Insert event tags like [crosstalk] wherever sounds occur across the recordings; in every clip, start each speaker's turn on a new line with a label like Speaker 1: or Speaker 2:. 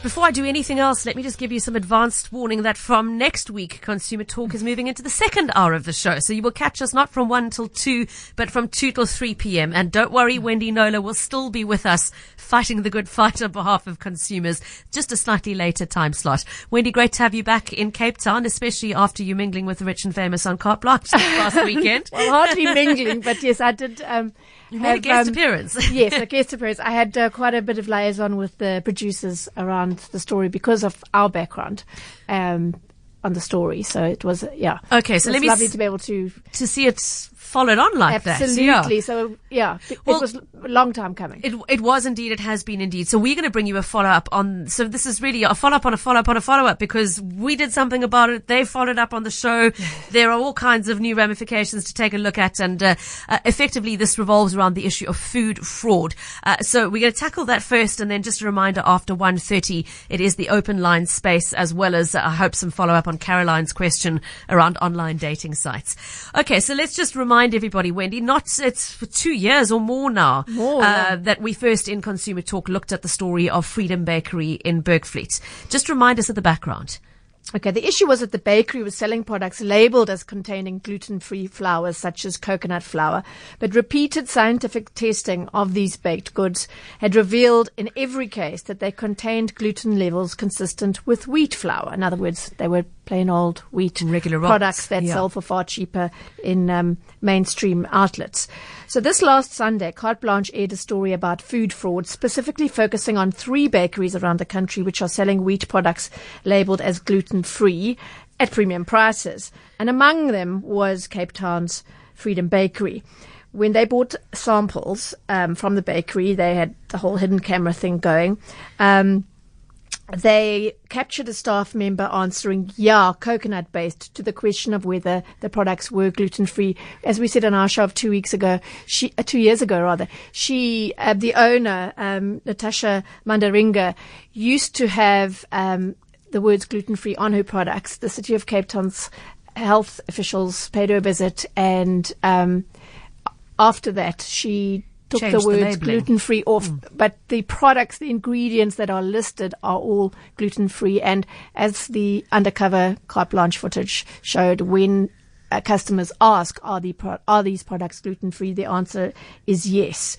Speaker 1: Before I do anything else, let me just give you some advanced warning that from next week, Consumer Talk is moving into the second hour of the show. So you will catch us not from 1 till 2, but from 2 till 3 p.m. And don't worry, Wendy Knowler will still be with us fighting the good fight on behalf of consumers. Just a slightly later time slot. Wendy, great to have you back in Cape Town, especially after you mingling with the rich and famous on Carte Blanche last [laughs] weekend.
Speaker 2: well, hardly mingling, but yes, I did. Um,
Speaker 1: you made have, a guest um, appearance. [laughs]
Speaker 2: yes, a guest appearance. I had uh, quite a bit of liaison with the producers around the story because of our background. Um, on the story, so it was yeah.
Speaker 1: Okay, so let me
Speaker 2: lovely s- to be able to
Speaker 1: to see it followed on like
Speaker 2: Absolutely.
Speaker 1: that.
Speaker 2: Absolutely. Yeah. So yeah, it, well, was a long time coming.
Speaker 1: It, it was indeed. It has been indeed. So we're going to bring you a follow up on. So this is really a follow up on a follow up on a follow up because we did something about it. They followed up on the show. [laughs] there are all kinds of new ramifications to take a look at, and uh, uh, effectively this revolves around the issue of food fraud. Uh, so we're going to tackle that first, and then just a reminder: after 1.30, it is the open line space, as well as uh, I hope some follow up on Caroline's question around online dating sites. Okay, so let's just remind everybody, Wendy not it's for two years or more now
Speaker 2: more, uh, yeah.
Speaker 1: that we first in Consumer Talk looked at the story of Freedom Bakery in Bergvliet. Just remind us of the background.
Speaker 2: Okay, the issue was that the bakery was selling products labeled as containing gluten-free flours such as coconut flour, but repeated scientific testing of these baked goods had revealed in every case that they contained gluten levels consistent with wheat flour. In other words, they were plain old wheat
Speaker 1: regular
Speaker 2: products that
Speaker 1: yeah.
Speaker 2: sell for far cheaper in um, mainstream outlets. So this last Sunday, Carte Blanche aired a story about food fraud, specifically focusing on three bakeries around the country which are selling wheat products labelled as gluten free at premium prices. And among them was Cape Town's Freedom Bakery when they bought samples um, from the bakery, they had the whole hidden camera thing going. Um, they captured a staff member answering, yeah, coconut based to the question of whether the products were gluten free. As we said on our show of two weeks ago, she, uh, two years ago rather, she, uh, the owner, um, Natasha Mandaringa, used to have, um, the words gluten free on her products. The city of Cape Town's health officials paid her a visit and, um, after that, she took the words gluten free off, mm. but the products, the ingredients that are listed are all gluten free. And as the undercover carte blanche footage showed, when uh, customers ask, are, the pro- are these products gluten free? The answer is yes.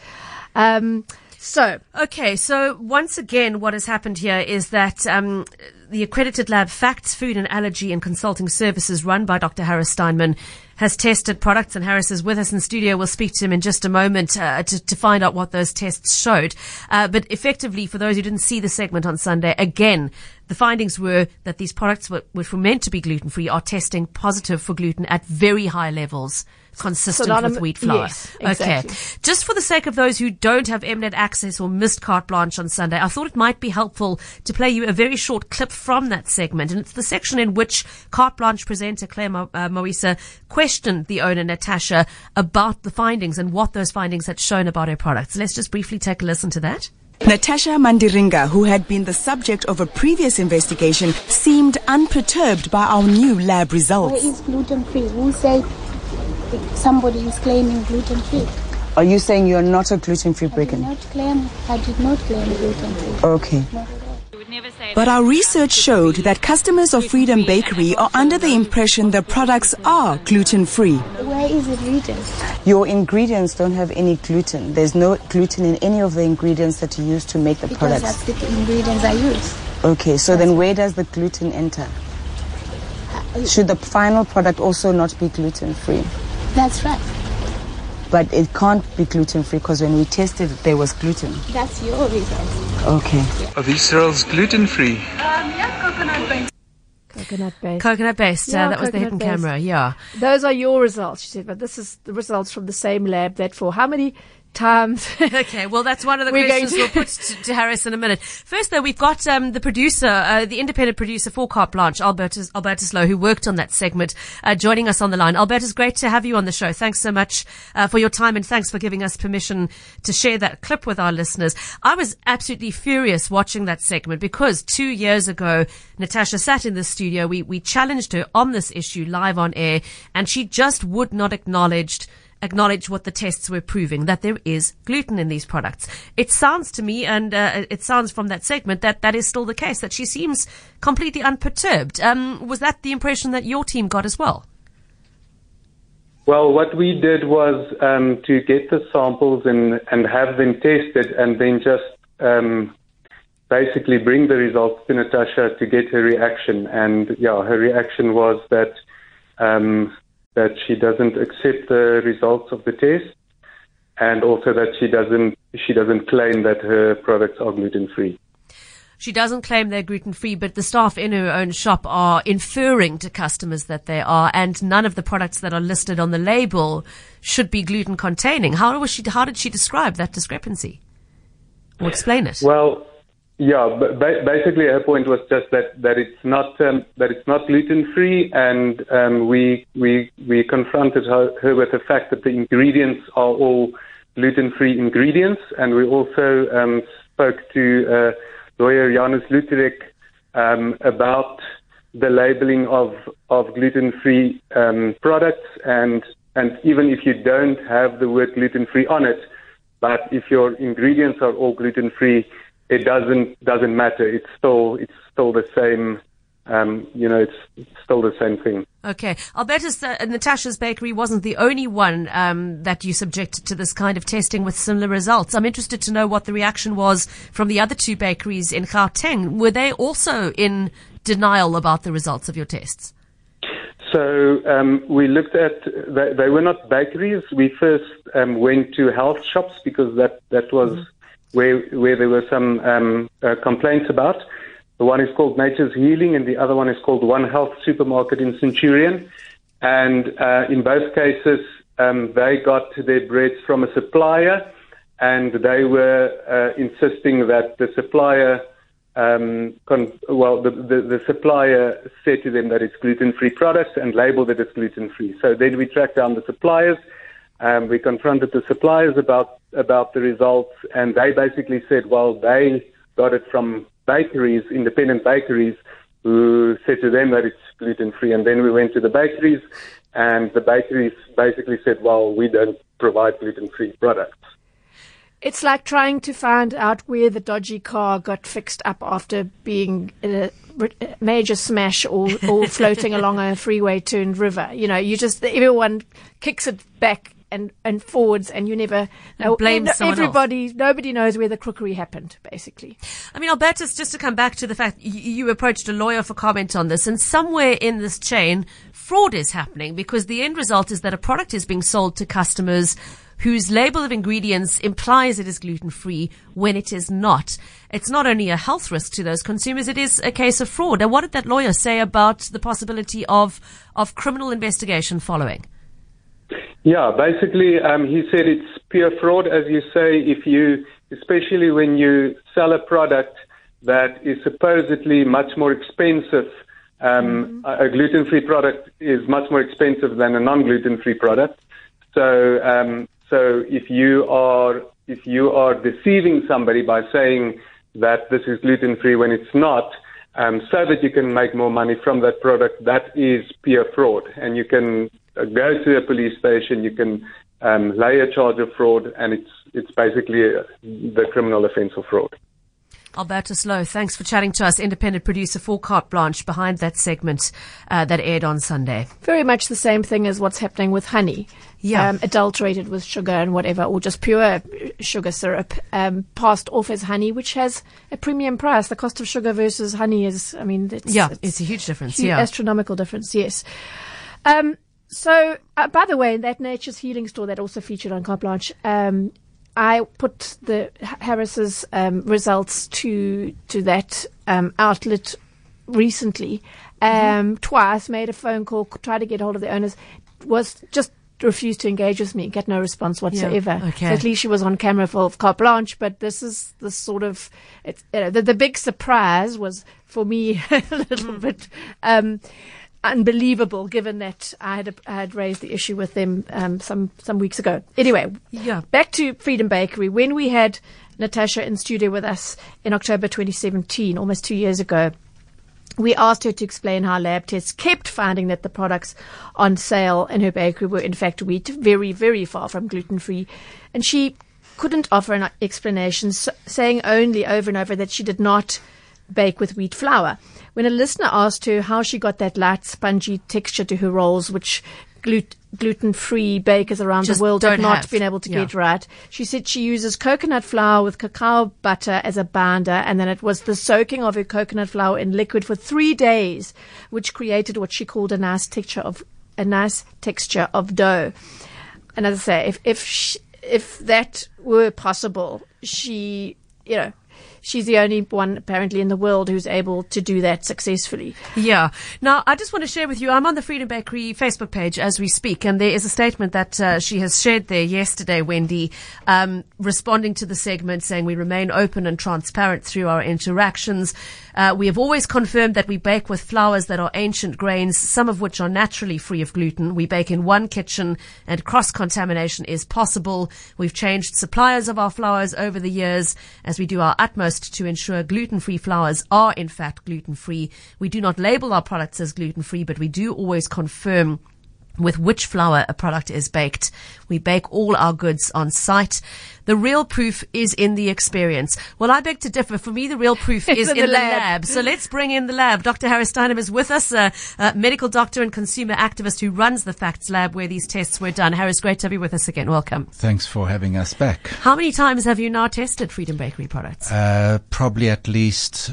Speaker 2: Um, so,
Speaker 1: okay, so once again, what has happened here is that um, the accredited lab Facts Food and Allergy and Consulting Services, run by Dr. Harris Steinman, has tested products, and Harris is with us in studio. We'll speak to him in just a moment uh, to, to, find out what those tests showed. Uh, but effectively, for those who didn't see the segment on Sunday, again, the findings were that these products, which were meant to be gluten free, are testing positive for gluten at very high levels consistent with wheat flour.
Speaker 2: Yes, exactly.
Speaker 1: Okay. Just for the sake of those who don't have Mnet access or missed carte blanche on Sunday, I thought it might be helpful to play you a very short clip from that segment. And it's the section in which carte blanche presenter Claire Mo- uh, Mawisa questioned the owner, Natasha, about the findings and what those findings had shown about her products. Let's just briefly take a listen to that.
Speaker 3: Natasha Mandiringa, who had been the subject of a previous investigation, seemed unperturbed by our new lab results.
Speaker 4: Where is gluten free? Who said somebody is claiming gluten free?
Speaker 3: Are you saying you're not a gluten free baker?
Speaker 4: I did not claim. I did not claim gluten free.
Speaker 3: Okay. But our research showed that customers of Freedom Bakery are under the impression the products are gluten free.
Speaker 4: Where is it written?
Speaker 3: Your ingredients don't have any gluten. There's no gluten in any of the ingredients that you use to make the
Speaker 4: because
Speaker 3: products.
Speaker 4: That's the ingredients I use.
Speaker 3: Okay, so that's then where does the gluten enter? Uh, Should the final product also not be gluten free?
Speaker 4: That's right.
Speaker 3: But it can't be gluten free because when we tested there was gluten.
Speaker 4: That's your result.
Speaker 3: Okay.
Speaker 5: Are these cereals gluten free? Um,
Speaker 4: yeah, coconut based.
Speaker 2: Coconut based.
Speaker 1: Coconut based. Yeah, uh, that was the hidden
Speaker 2: based.
Speaker 1: camera. Yeah.
Speaker 2: Those are your results, she said. But this is the results from the same lab that for how many times. [laughs]
Speaker 1: okay, well, that's one of the
Speaker 2: We're
Speaker 1: questions we'll put to, to Harris in a minute. First, though, we've got um, the producer, uh, the independent producer for Carte Blanche, Albertus, Albertus Lowe, who worked on that segment, uh, joining us on the line. Albertus, great to have you on the show. Thanks so much uh, for your time and thanks for giving us permission to share that clip with our listeners. I was absolutely furious watching that segment because two years ago, Natasha sat in the studio. We, we challenged her on this issue live on air and she just would not acknowledge acknowledge what the tests were proving that there is gluten in these products. It sounds to me, and uh, it sounds from that segment that that is still the case. That she seems completely unperturbed. Um, was that the impression that your team got as well?
Speaker 6: Well, what we did was um, to get the samples and, and have them tested, and then just um, basically bring the results to Natasha to get her reaction. And yeah, her reaction was that um, that she doesn't accept the results of the test, and also that she doesn't she doesn't claim that her products are gluten free.
Speaker 1: She doesn't claim they're gluten free, but the staff in her own shop are inferring to customers that they are, and none of the products that are listed on the label should be gluten containing. How was she? How did she describe that discrepancy? Or explain it?
Speaker 6: Well, yeah, ba- basically her point was just that, that it's not um, that it's not gluten free, and um, we we we confronted her, her, with the fact that the ingredients are all gluten free ingredients, and we also um, spoke to uh, lawyer Janus Luterek um, about the labeling of of gluten free um, products, and and even if you don't have the word gluten free on it, but if your ingredients are all gluten free it doesn't doesn't matter. It's still it's still the same. Um, you know, it's, still the same thing.
Speaker 1: Okay, Albertus, uh, Natasha's Bakery wasn't the only one um, that you subjected to this kind of testing with similar results. I'm interested to know what the reaction was from the other two bakeries in Gauteng. Were they also in denial about the results of your tests?
Speaker 6: So um, we looked at they, they, were not bakeries. We first um, went to health shops because that that was. Mm-hmm where where there were some um, uh, complaints about. The one is called Nature's Healing, and the other one is called One Health Supermarket in Centurion. And uh, in both cases, um, they got their breads from a supplier, and they were uh, insisting that the supplier, um, con- well, the, the, the, supplier said to them that it's gluten-free products and labeled it as gluten-free. So then we tracked down the suppliers um, we confronted the suppliers about about the results, and they basically said, well, they got it from bakeries, independent bakeries, who said to them that it's gluten free. And then we went to the bakeries, and the bakeries basically said, well, we don't provide gluten free products.
Speaker 2: It's like trying to find out where the dodgy car got fixed up after being in a major smash or, or [laughs] floating along a freeway turned river. You know, you just, everyone kicks it back and, and forwards, and you never know.
Speaker 1: blame
Speaker 2: no, Everybody,
Speaker 1: else.
Speaker 2: nobody knows where the crookery happened, basically.
Speaker 1: I mean, Albertus, just to come back to the fact you, you approached a lawyer for comment on this, and somewhere in this chain, fraud is happening because the end result is that a product is being sold to customers whose label of ingredients implies it is gluten free when it is not. It's not only a health risk to those consumers, it is a case of fraud. And what did that lawyer say about the possibility of, of criminal investigation following?
Speaker 6: Yeah, basically, um, he said it's pure fraud, as you say, if you, especially when you sell a product that is supposedly much more expensive. Um, mm-hmm. A gluten free product is much more expensive than a non gluten free product. So, um, so if you are if you are deceiving somebody by saying that this is gluten free when it's not, um, so that you can make more money from that product, that is pure fraud, and you can go to a police station, you can um, lay a charge of fraud, and it's it's basically a, uh, the criminal offence of fraud.
Speaker 1: Albertus Lowe, thanks for chatting to us. Independent producer for Carte Blanche behind that segment uh, that aired on Sunday.
Speaker 2: Very much the same thing as what's happening with honey.
Speaker 1: Yeah. Um,
Speaker 2: adulterated with sugar and whatever, or just pure sugar syrup, um, passed off as honey, which has a premium price. The cost of sugar versus honey is, I mean, it's,
Speaker 1: yeah, it's, it's a huge difference.
Speaker 2: Huge,
Speaker 1: yeah.
Speaker 2: Astronomical difference, yes. Um, so, uh, by the way, in that Nature's Healing store that also featured on Carte Blanche, um, I put the Harris's um, results to to that um, outlet recently. Mm-hmm. Um, twice made a phone call, tried to get hold of the owners. Was just refused to engage with me, get no response whatsoever.
Speaker 1: okay.
Speaker 2: So at least she was on camera for carte blanche, but this is the sort of, it's, you know, the, the big surprise was for me [laughs] a little
Speaker 1: Hmm.
Speaker 2: bit, um, unbelievable given that I had, I had raised the issue with them, um, some, some weeks ago. Anyway.
Speaker 1: Yeah.
Speaker 2: Back to Freedom Bakery. When we had Natasha in studio with us in October 2017, almost two years ago, we asked her to explain how lab tests kept finding that the products on sale in her bakery were in fact wheat, very, very far from gluten free. And she couldn't offer an explanation, saying only over and over that she did not bake with wheat flour. When a listener asked her how she got that light, spongy texture to her rolls, which glut- gluten-free bakers around
Speaker 1: Just
Speaker 2: the world have
Speaker 1: don't have.
Speaker 2: been able to
Speaker 1: Yeah.
Speaker 2: get right, she said she uses coconut flour with cacao butter as a binder, and then it was the soaking of her coconut flour in liquid for three days, which created what she called a nice texture of a nice texture of dough. And as I say, if if sh if that were possible, she, you know, she's the only one apparently in the world who's able to do that successfully.
Speaker 1: Yeah. Now, I just want to share with you, I'm on the Freedom Bakery Facebook page as we speak, and there is a statement that uh, she has shared there yesterday, Wendy, um, responding to the segment saying we remain open and transparent through our interactions. Uh, we have always confirmed that we bake with flours that are ancient grains, some of which are naturally free of gluten. We bake in one kitchen and cross contamination is possible. We've changed suppliers of our flours over the years as we do our utmost to ensure gluten free flours are in fact gluten free. We do not label our products as gluten free, but we do always confirm with which flour a product is baked. We bake all our goods on site. The real proof is in the experience. Well, I beg to differ. For me, the real proof [laughs] is
Speaker 2: in
Speaker 1: in,
Speaker 2: the
Speaker 1: the
Speaker 2: lab.
Speaker 1: lab. So let's bring in the lab. Dr. Harris Steinman is with us, a, a medical doctor and consumer activist who runs the Facts Lab where these tests were done. Harris, great to have you with us again. Welcome.
Speaker 7: Thanks for having us back.
Speaker 1: How many times have you now tested Freedom Bakery products?
Speaker 7: Uh, probably at least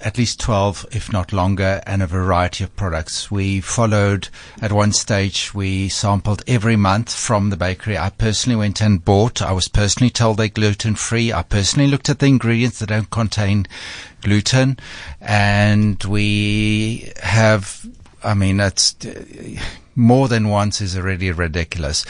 Speaker 7: at least 12, if not longer, and a variety of products. We followed at one stage, we sampled every month from the bakery. I personally went and bought. I was personally told they're gluten free. I personally looked at the ingredients that don't contain gluten and we have, I mean, it's more than once is already ridiculous.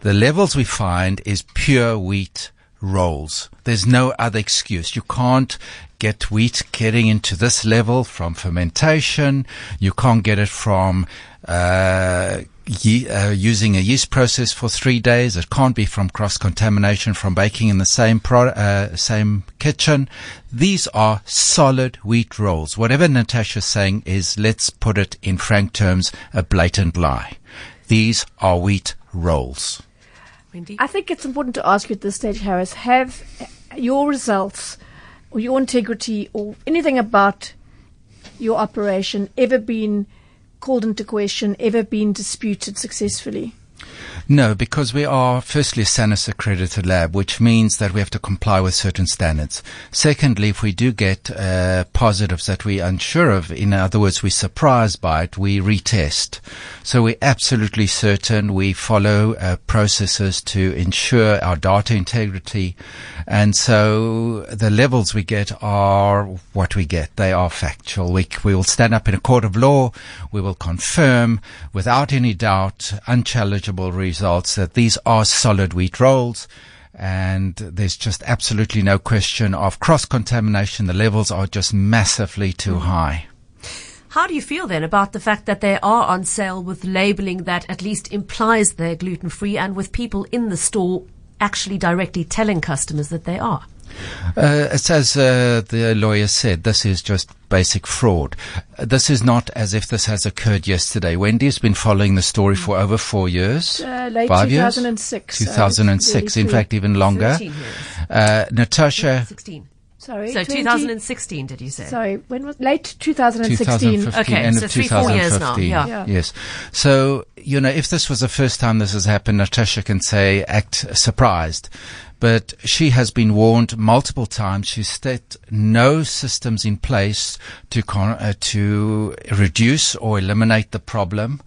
Speaker 7: The levels we find is pure wheat rolls. There's no other excuse. You can't get wheat getting into this level from fermentation. You can't get it from uh, ye- uh, using a yeast process for three days. It can't be from cross contamination from baking in the same pro- uh, same kitchen. These are solid wheat rolls. Whatever Natasha's saying is, let's put it in frank terms, a blatant lie. These are wheat rolls.
Speaker 1: Wendy?
Speaker 2: I think it's important to ask you at this stage, Harris, have your results or your integrity or anything about your operation ever been called into question, ever been disputed successfully?
Speaker 7: No, because we are firstly a SANAS accredited lab, which means that we have to comply with certain standards. Secondly, if we do get uh, positives that we're unsure of, in other words, we're surprised by it, we retest. So we're absolutely certain we follow uh, processes to ensure our data integrity. And so the levels we get are what we get. They are factual. We, we will stand up in a court of law. We will confirm without any doubt, unchallengeable results that these are solid wheat rolls. And there's just absolutely no question of cross contamination. The levels are just massively too hmm. high.
Speaker 1: How do you feel then about the fact that they are on sale with labeling that at least implies they're gluten free and with people in the store actually directly telling customers that they are?
Speaker 7: Uh, it's as uh, the lawyer said, this is just basic fraud. Uh, This is not as if this has occurred yesterday. Wendy has been following the story for over four years.
Speaker 2: Uh, late
Speaker 7: Five
Speaker 2: 2006,
Speaker 7: years?
Speaker 2: uh,
Speaker 7: 2006, in fact, even longer. Uh, Natasha,
Speaker 1: 16.
Speaker 2: Sorry.
Speaker 1: So
Speaker 2: 20
Speaker 1: 2016, did you say?
Speaker 2: Sorry, when was late 2016?
Speaker 7: 2015,
Speaker 1: Okay,
Speaker 7: end
Speaker 1: so
Speaker 7: of
Speaker 1: three, four years now, yeah.
Speaker 2: Yeah.
Speaker 7: Yes. So, you know, if this was the first time this has happened, Natasha can say, act surprised. But she has been warned multiple times. She's set no systems in place to con- uh, to reduce or eliminate the problem.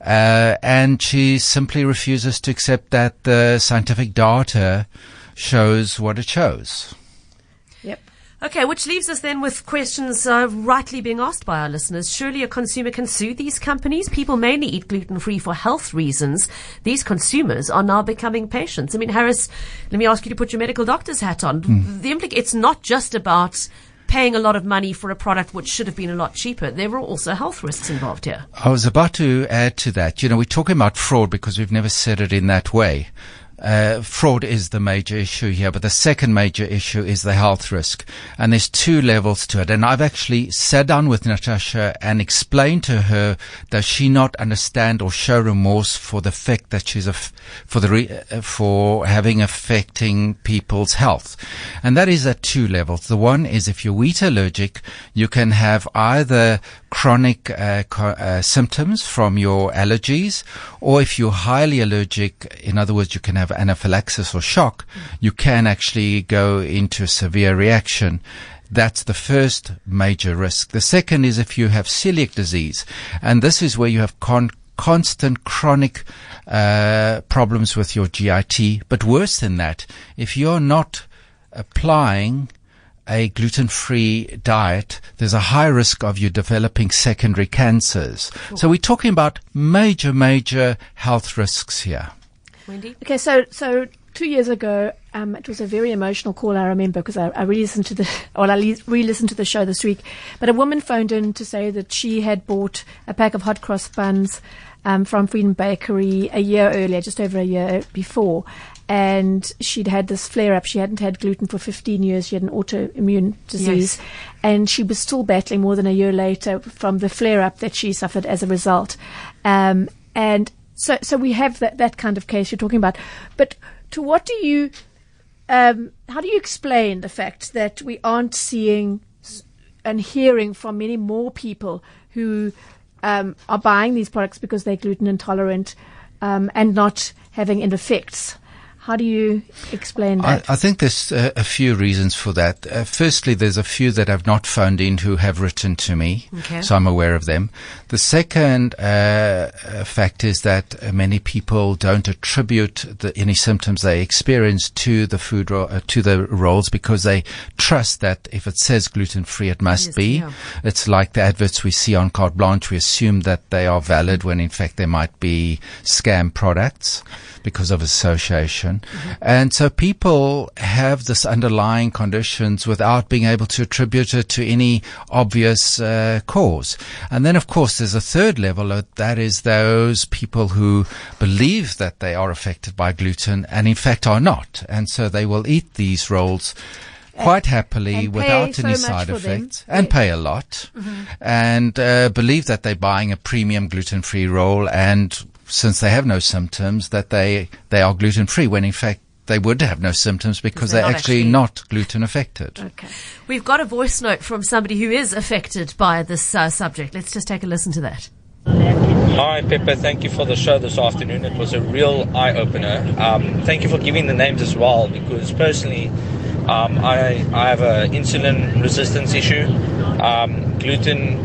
Speaker 7: Uh, and she simply refuses to accept that the scientific data shows what it shows.
Speaker 2: Yep.
Speaker 1: Okay, which leaves us then with questions uh, rightly being asked by our listeners. Surely a consumer can sue these companies. People mainly eat gluten free for health reasons. These consumers are now becoming patients. I mean, Harris, let me ask you to put your medical doctor's hat on.
Speaker 7: Hmm.
Speaker 1: The implic- it's not just about paying a lot of money for a product which should have been a lot cheaper. There were also health risks involved here.
Speaker 7: I was about to add to that. You know, we're talking about fraud because we've never said it in that way. Uh, fraud is the major issue here, but the second major issue is the health risk. And there's two levels to it. And I've actually sat down with Natasha and explained to her, does she not understand or show remorse for the fact that she's for the, re- uh, for having affecting people's health? And that is at two levels. The one is if you're wheat allergic, you can have either chronic uh, co- uh, symptoms from your allergies, or if you're highly allergic, in other words, you can have anaphylaxis or shock, you can actually go into a severe reaction. That's the first major risk. The second is if you have celiac disease, and this is where you have con- constant chronic uh, problems with your GIT. But worse than that, if you're not applying a gluten-free diet, there's a high risk of you developing secondary cancers. So we're talking about major, major health risks here.
Speaker 1: Wendy?
Speaker 2: Okay, so so two years ago, um, it was a very emotional call. I remember because I, I re-listened to the, [laughs] well, I le- re-listened to the show this week. But a woman phoned in to say that she had bought a pack of hot cross buns um, from Freedom Bakery a year earlier, just over a year before, and she'd had this flare up. She hadn't had gluten for 15 years. She had an autoimmune disease,
Speaker 1: Yes.
Speaker 2: and she was still battling more than a year later from the flare up that she suffered as a result. Um, and so, so we have that, that kind of case you're talking about. But to what do you, um, how do you explain the fact that we aren't seeing and hearing from many more people who um, are buying these products because they're gluten intolerant um, and not having ill effects? How do you explain that?
Speaker 7: I think there's uh, a few reasons for that. Uh, firstly, there's a few that have not phoned in who have written to me,
Speaker 1: Okay.
Speaker 7: so I'm aware of them. The second uh, uh, fact is that uh, many people don't attribute the, any symptoms they experience to the food ro- uh, to the rolls because they trust that if it says gluten free, it must
Speaker 1: Yes,
Speaker 7: be.
Speaker 1: yeah.
Speaker 7: It's like the adverts we see on carte blanche. We assume that they are valid when in fact they might be scam products because of association. And so people have this underlying conditions without being able to attribute it to any obvious uh, cause. And then of course there's a third level of that is those people who believe that they are affected by gluten and in fact are not. And so they will eat these rolls quite happily without any
Speaker 2: much
Speaker 7: side
Speaker 2: for them.
Speaker 7: effects and pay a lot and uh, believe that they're buying a premium gluten-free roll and since they have no symptoms that they they are gluten-free when in fact they would have no symptoms because
Speaker 1: they're
Speaker 7: they're,
Speaker 1: not
Speaker 7: actually,
Speaker 1: actually-
Speaker 7: not gluten affected.
Speaker 2: okay.
Speaker 1: We've got a voice note from somebody who is affected by this uh, subject. Let's just take a listen to that.
Speaker 8: Hi, Pippa. Thank you for the show this afternoon. It was a real eye opener. Um, thank you for giving the names as well, because personally, um, I, I have an insulin resistance issue. Um, gluten,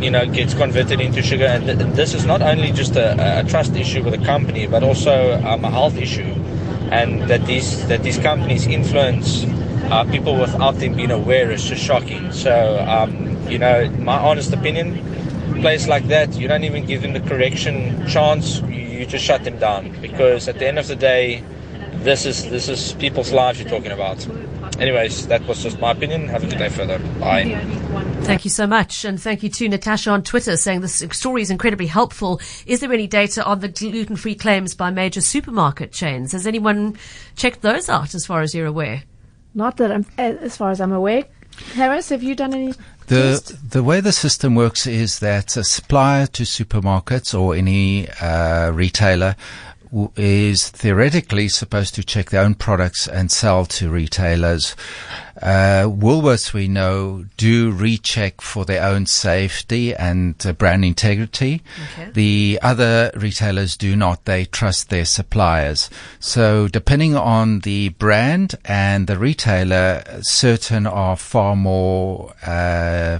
Speaker 8: you know, gets converted into sugar, and th- this is not only just a, a trust issue with the company, but also um, a health issue, and that these that these companies influence uh, people without them being aware is just shocking. So, um, you know, my honest opinion place like that, you don't even give them the correction chance. You, you just shut them down because at the end of the day, this is this is people's lives you're talking about. Anyways, that was just my opinion. Have a good day further. Bye.
Speaker 1: Thank you so much. And thank you to Natasha on Twitter saying this story is incredibly helpful. Is there any data on the gluten free claims by major supermarket chains? Has anyone checked those out as far as you're aware?
Speaker 2: Not that I'm, as far as I'm aware. Harris, have you done any?
Speaker 7: The
Speaker 2: test?
Speaker 7: the way the system works is that a supplier to supermarkets or any uh, retailer w- is theoretically supposed to check their own products and sell to retailers. Uh, Woolworths, we know, do recheck for their own safety and uh, brand integrity.
Speaker 1: Okay.
Speaker 7: The other retailers do not. They trust their suppliers. So depending on the brand and the retailer, certain are far more, uh,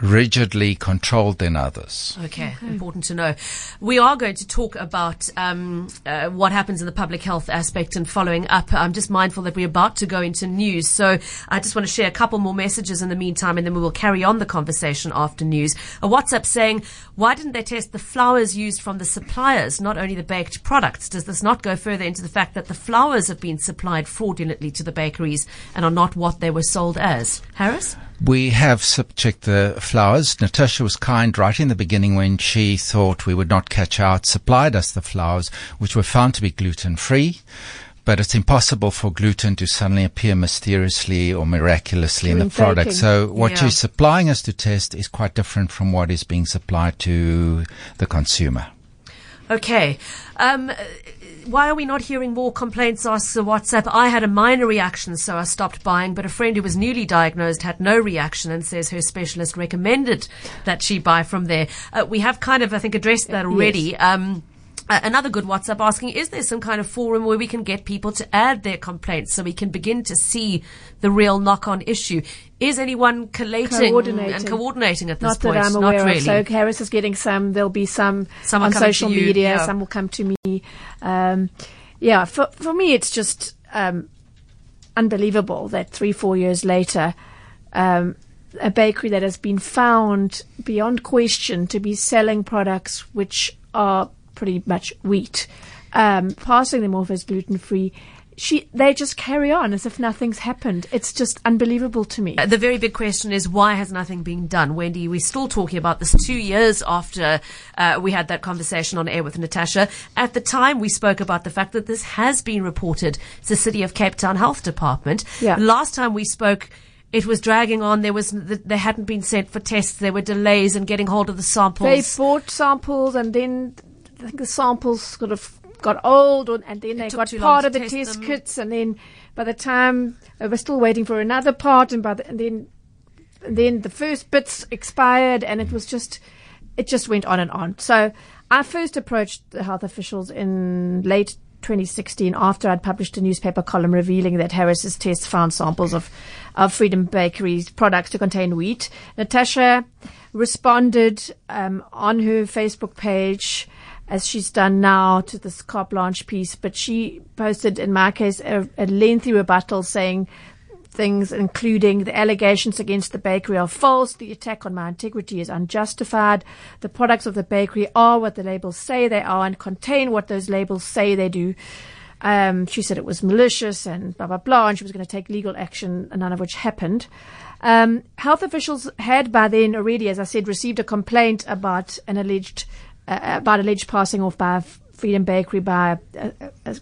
Speaker 7: rigidly controlled than others.
Speaker 1: Okay, important to know. We are going to talk about um, uh, what happens in the public health aspect and following up. I'm just mindful that we're about to go into news, so I just want to share a couple more messages in the meantime, and then we will carry on the conversation after news. A WhatsApp saying, "Why didn't they test the flours used from the suppliers, not only the baked products? Does this not go further into the fact that the flours have been supplied fraudulently to the bakeries and are not what they were sold as?" Harris.
Speaker 7: We have checked the flowers. Natasha was kind right in the beginning when she thought we would not catch out, supplied us the flowers, which were found to be gluten free. But it's impossible for gluten to suddenly appear mysteriously or miraculously in the product. So what
Speaker 1: Yeah.
Speaker 7: you're supplying us to test is quite different from what is being supplied to the consumer.
Speaker 1: Okay. Um, why are we not hearing more complaints? Asks the WhatsApp. I had a minor reaction, so I stopped buying, but a friend who was newly diagnosed had no reaction and says her specialist recommended that she buy from there. Uh, we have kind of, I think, addressed that already. Um, uh, another good WhatsApp asking, is there some kind of forum where we can get people to add their complaints so we can begin to see the real knock-on issue? Is anyone collating and coordinating at this
Speaker 2: Not
Speaker 1: point?
Speaker 2: that I'm
Speaker 1: Not
Speaker 2: aware
Speaker 1: really.
Speaker 2: of. So Harris is getting some. There'll be some,
Speaker 1: Some
Speaker 2: on social media.
Speaker 1: yeah.
Speaker 2: Some will come to me. Um, yeah, for for me, it's just um, unbelievable that three, four years later, um, a bakery that has been found beyond question to be selling products which are pretty much wheat, um, passing them off as gluten free. She, they just carry on as if nothing's happened. It's just unbelievable to me.
Speaker 1: Uh, the very big question is why has nothing been done? Wendy, we're still talking about this two years after uh, we had that conversation on air with Natasha. At the time, we spoke about the fact that this has been reported to the City of Cape Town Health Department.
Speaker 2: Yeah.
Speaker 1: Last time we spoke, it was dragging on. There was they hadn't been sent for tests. There were delays in getting hold of the samples.
Speaker 2: They bought samples and then I think the samples sort of got old and, and then they got part of the
Speaker 1: test
Speaker 2: test kits and then by the time they were still waiting for another part and by the, and then and then the first bits expired and it was just it just went on and on. So I first approached the health officials in late 2016 after I'd published a newspaper column revealing that Harris's test found samples of, of Freedom Bakery's products to contain wheat. Natasha responded um, on her Facebook page as she's done now to this carte blanche piece, but she posted, in my case, a, a lengthy rebuttal saying things including the allegations against the bakery are false, the attack on my integrity is unjustified, the products of the bakery are what the labels say they are and contain what those labels say they do. Um, she said it was malicious and blah blah blah, and she was going to take legal action, none of which happened. Um, health officials had by then already, as I said, received a complaint about an alleged Uh, uh, about alleged passing off by Freedom Bakery by a, a, a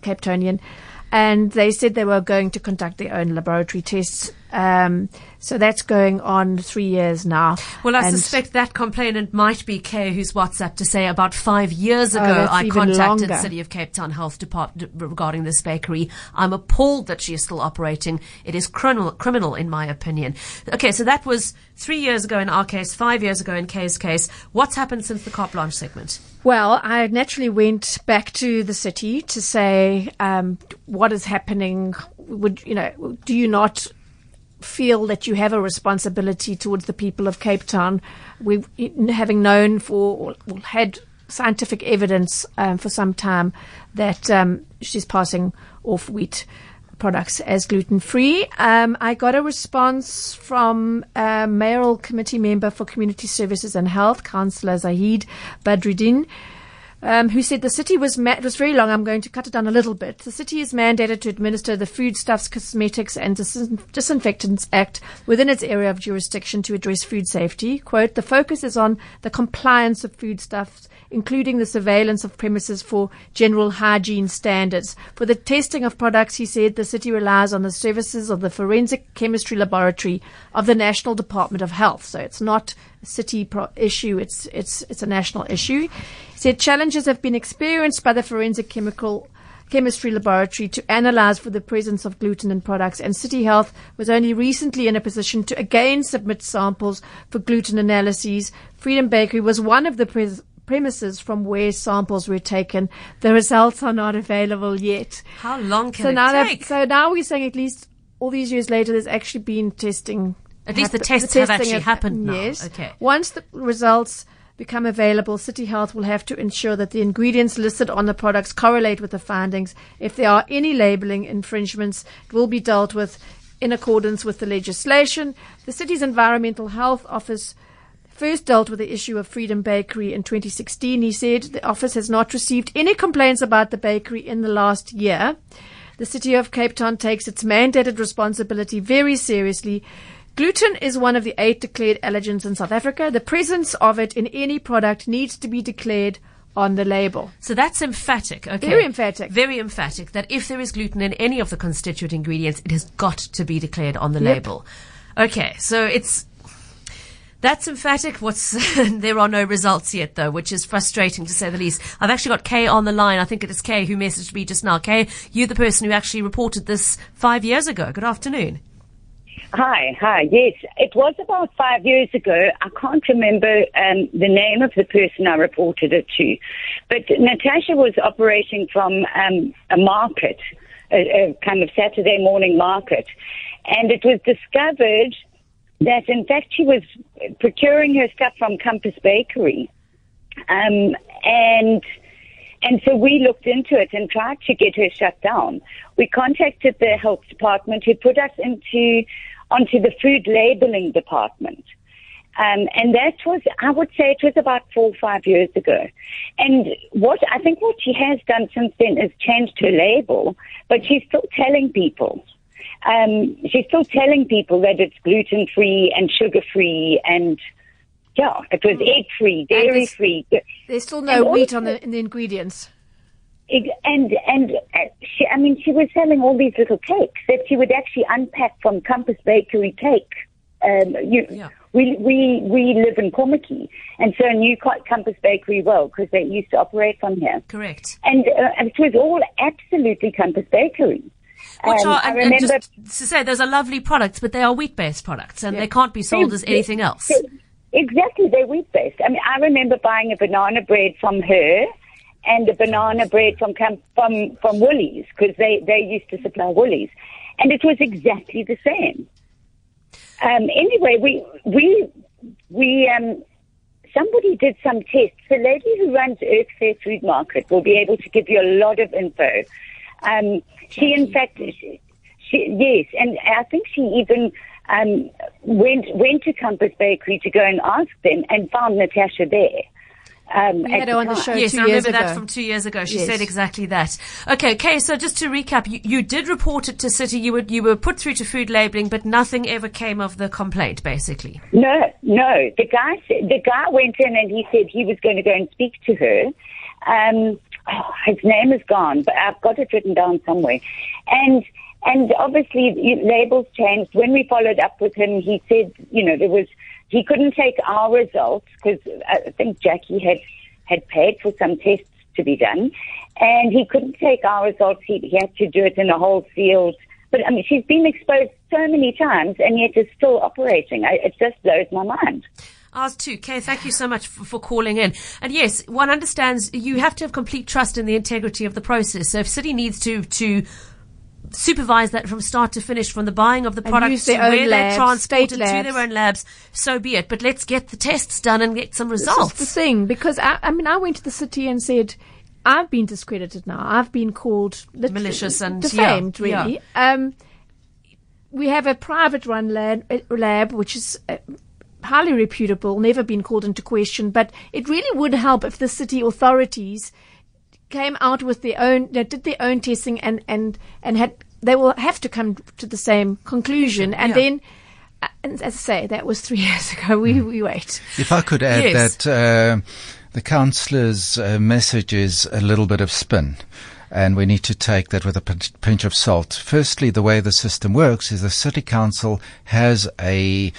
Speaker 2: and they said they were going to conduct their own laboratory tests. Um, so that's going on three years now.
Speaker 1: Well, I
Speaker 2: And-
Speaker 1: suspect that complainant might be Kay, who's WhatsApp to say about five years ago
Speaker 2: Oh,
Speaker 1: I contacted
Speaker 2: longer.
Speaker 1: City of Cape Town Health Department regarding this bakery. I'm appalled that she is still operating. It is criminal, criminal in my opinion. Okay, so that was three years ago in our case, five years ago in Kay's case. What's happened since the carte blanche segment?
Speaker 2: Well, I naturally went back to the city to say, um, what is happening? Would you know? Do you not feel that you have a responsibility towards the people of Cape Town? We, having known for or had scientific evidence um, for some time that um, she's passing off wheat products as gluten free. Um, I got a response from a mayoral committee member for community services and health, Councillor Zahid Badroodien. Um, who said the city was ma- was very long. I'm going to cut it down a little bit. The city is mandated to administer the Foodstuffs, Cosmetics and Dis- Disinfectants Act within its area of jurisdiction to address food safety. Quote: The focus is on the compliance of foodstuffs, including the surveillance of premises for general hygiene standards. For the testing of products, he said the city relies on the services of the Forensic Chemistry Laboratory of the National Department of Health. So it's not a city pro- issue; it's it's it's a national issue. Said challenges have been experienced by the Forensic Chemical Chemistry Laboratory to analyze for the presence of gluten in products, and City Health was only recently in a position to again submit samples for gluten analyses. Freedom Bakery was one of the pres- premises from where samples were taken. The results are not available yet.
Speaker 1: How long can
Speaker 2: So
Speaker 1: it
Speaker 2: now,
Speaker 1: take?
Speaker 2: so now we're saying at least all these years later, there's actually been testing
Speaker 1: At least the tests have actually happened now.
Speaker 2: Yes.
Speaker 1: Okay.
Speaker 2: Once the results become available, City Health will have to ensure that the ingredients listed on the products correlate with the findings. If there are any labeling infringements, it will be dealt with in accordance with the legislation. The city's environmental health office first dealt with the issue of Freedom Bakery in 2016. He said the office has not received any complaints about the bakery in the last year. The city of Cape Town takes its mandated responsibility very seriously. Gluten is one of the eight declared allergens in South Africa. The presence of it in any product needs to be declared on the label.
Speaker 1: So that's emphatic. Okay.
Speaker 2: Very emphatic.
Speaker 1: Very emphatic that if there is gluten in any of the constituent ingredients, it has got to be declared on the
Speaker 2: Yep.
Speaker 1: label. Okay. So it's, that's emphatic. What's, [laughs] there are no results yet though, which is frustrating to say the least. I've actually got Kay on the line. I think it is Kay who messaged me just now. Kay, you're the person who actually reported this five years ago. Good afternoon.
Speaker 9: Hi, hi. Yes, it was about five years ago. I can't remember um, the name of the person I reported it to, but Natasha was operating from um, a market, a, a kind of Saturday morning market, and it was discovered that in fact she was procuring her stuff from Compass Bakery, um, and and so we looked into it and tried to get her shut down. We contacted the health department who put us into onto the food labeling department. Um, and that was, I would say it was about four or five years ago. And what, I think what she has done since then is changed her label, but she's still telling people. Um, she's still telling people that it's gluten free and sugar free and, yeah, it was egg free, dairy free.
Speaker 2: There's still no wheat on
Speaker 9: the,
Speaker 2: in the ingredients.
Speaker 9: And and uh, she, I mean, she was selling all these little cakes that she would actually unpack from Compass Bakery Cake. Um, you, we we we live in Kommetjie, and so I knew Co- Compass Bakery well because they used to operate from here.
Speaker 1: Correct.
Speaker 9: And uh, it was all absolutely Compass Bakery.
Speaker 1: Which
Speaker 9: Um,
Speaker 1: are,
Speaker 9: I
Speaker 1: and, and
Speaker 9: remember
Speaker 1: just to say, those are lovely products, but they are wheat-based products, and they can't be sold as anything else.
Speaker 9: Exactly, they're wheat based. I mean, I remember buying a banana bread from her and the banana bread from from from Woolies because they they used to supply Woolies, and it was exactly the same. Um, anyway, we we we um, somebody did some tests. The lady who runs Earth Fair Food Market will be able to give you a lot of info. Um, she, in fact, she, she, yes, and I think she even um, went went to Compass Bakery to go and ask them, and found Natasha there. Um,
Speaker 2: We had her on the
Speaker 9: time.
Speaker 2: show
Speaker 1: Yes,
Speaker 2: two
Speaker 1: I remember
Speaker 2: years
Speaker 1: that from two years ago. She
Speaker 2: Yes.
Speaker 1: said exactly that. Okay, okay. So just to recap, you, you did report it to City. You were you were put through to food labeling, but nothing ever came of the complaint. Basically,
Speaker 9: No, no. The guy the guy went in and he said he was going to go and speak to her. Um, oh, his name is gone, but I've got it written down somewhere. And and obviously labels changed. When we followed up with him, he said, you know, there was he couldn't take our results because uh, I think Jackie had had paid for some tests to be done, and he couldn't take our results. He, he had to do it in a whole field. But I mean, she's been exposed so many times, and yet is still operating. I, it just blows my mind.
Speaker 1: ours too. Kay, thank you so much for, for calling in. And yes, one understands you have to have complete trust in the integrity of the process. So if City needs to to supervise that from start to finish, from the buying of the products to
Speaker 2: their own
Speaker 1: where they're
Speaker 2: labs,
Speaker 1: transported to their own labs, so be it. But let's get the tests done and get some
Speaker 2: This is
Speaker 1: results.
Speaker 2: the thing because I, I mean I went to the city and said I've been discredited now. I've been called
Speaker 1: Malicious and-
Speaker 2: defamed.
Speaker 1: yeah,
Speaker 2: really. Um, we have a private run lab, uh, lab which is. Uh, Highly reputable, never been called into question, but it really would help if the city authorities came out with their own, they did their own testing and, and, and had, they will have to come to the same conclusion. And
Speaker 7: Yeah.
Speaker 2: then, uh, and as I say, that was three [laughs] years ago. We, we wait.
Speaker 7: If I could add
Speaker 2: Yes.
Speaker 7: that uh, the councillor's uh, message is a little bit of spin. And we need to take that with a pinch of salt. Firstly, the way the system works is the city council has a,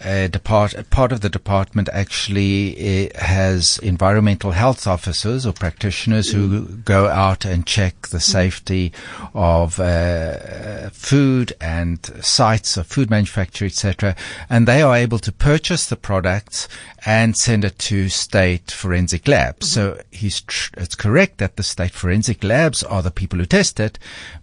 Speaker 7: a depart, a part of the department actually uh, has environmental health officers or practitioners who go out and check the safety of uh, food and sites of food manufacture, etc. And they are able to purchase the products and send it to state forensic labs. So he's tr- it's correct that the state forensic labs are the people who test it,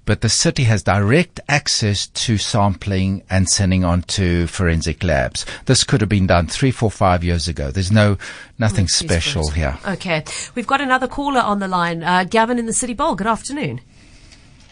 Speaker 7: but the city has direct access to sampling and sending on to forensic labs. This could have been done three, four, five years ago. There's no nothing special here.
Speaker 1: Okay. We've got another caller on the line. Uh, Gavin in the City Bowl. Good afternoon.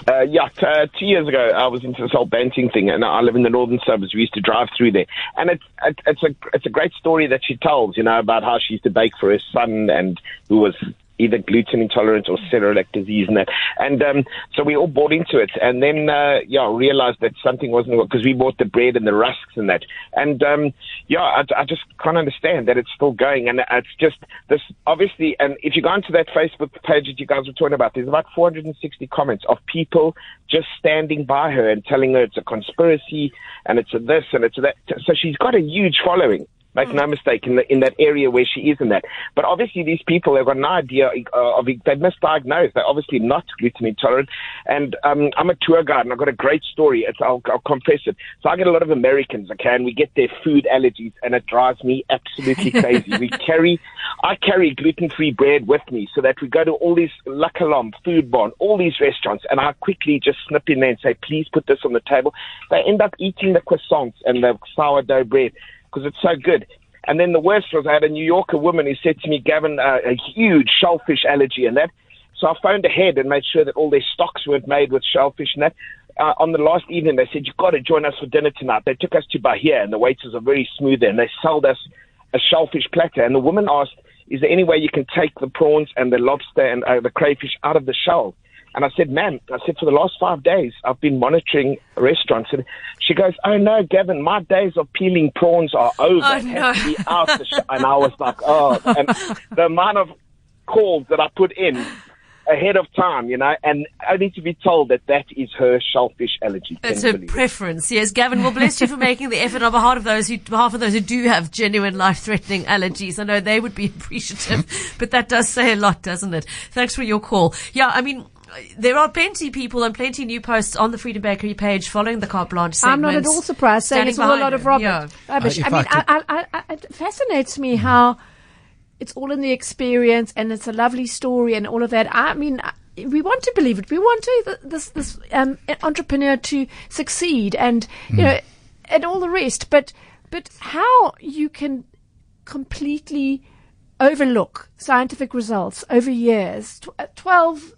Speaker 10: Uh, yeah, t- uh, two years ago, I was into this whole Banting thing, and I live in the northern suburbs. We used to drive through there, and it's it, it's a it's a great story that she tells, you know, about how she used to bake for her son, and who was either gluten intolerant or celiac disease and that. And um, so we all bought into it, and then uh, yeah, realized that something wasn't because we bought the bread and the rusks and that. And um, yeah, I, I just can't understand that it's still going, and it's just this obviously. And if you go onto that Facebook page that you guys were talking about, there's about 460 comments of people just standing by her and telling her it's a conspiracy and it's a this and it's a that. So she's got a huge following. Make no mistake in the, in that area where she is in that. But obviously these people have got no idea uh, of they're misdiagnosed. They're obviously not gluten intolerant. And um, I'm a tour guide and I've got a great story. It's, I'll, I'll confess it. So I get a lot of Americans, okay, and we get their food allergies and it drives me absolutely crazy. we [laughs] carry, I carry gluten-free bread with me so that we go to all these La Colombe, Food Barn, all these restaurants and I quickly just snip in there and say, please put this on the table. They end up eating the croissants and the sourdough bread because it's so good. And then the worst was I had a New Yorker woman who said to me, Gavin, uh, a huge shellfish allergy and that. So I phoned ahead and made sure that all their stocks weren't made with shellfish and that. Uh, on the last evening, they said, you've got to join us for dinner tonight. They took us to Bahia and the waiters are very smooth there and they sold us a shellfish platter. And the woman asked, is there any way you can take the prawns and the lobster and uh, the crayfish out of the shell? And I said, ma'am, I said, for the last five days, I've been monitoring restaurants. And she goes, oh no, Gavin, my days of peeling prawns are oh, over.
Speaker 1: Oh, no.
Speaker 10: out. And I was like, oh, and the amount of calls that I put in ahead of time, you know, and I need to be told that that is her shellfish allergy.
Speaker 1: It's
Speaker 10: Can you
Speaker 1: a
Speaker 10: it?
Speaker 1: preference. Yes, Gavin. Well, bless you for making the effort on behalf of those who, behalf of those who do have genuine life-threatening allergies. I know they would be [laughs] appreciative, but that does say a lot, doesn't it? Thanks for your call. Yeah, I mean. There are plenty of people and plenty of new posts on the Freedom Bakery page following the carte blanche
Speaker 2: I'm not at all surprised, saying
Speaker 1: standing
Speaker 2: it's all a lot of
Speaker 1: him.
Speaker 2: Robert.
Speaker 1: Yeah.
Speaker 2: Rubbish.
Speaker 7: Uh, if
Speaker 2: I mean,
Speaker 7: I
Speaker 2: I, I, I, it fascinates me how it's all in the experience and it's a lovely story and all of that. I mean, we want to believe it. We want to this this um, entrepreneur to succeed and you know and all the rest. But but how you can completely overlook scientific results over years, tw- uh, 12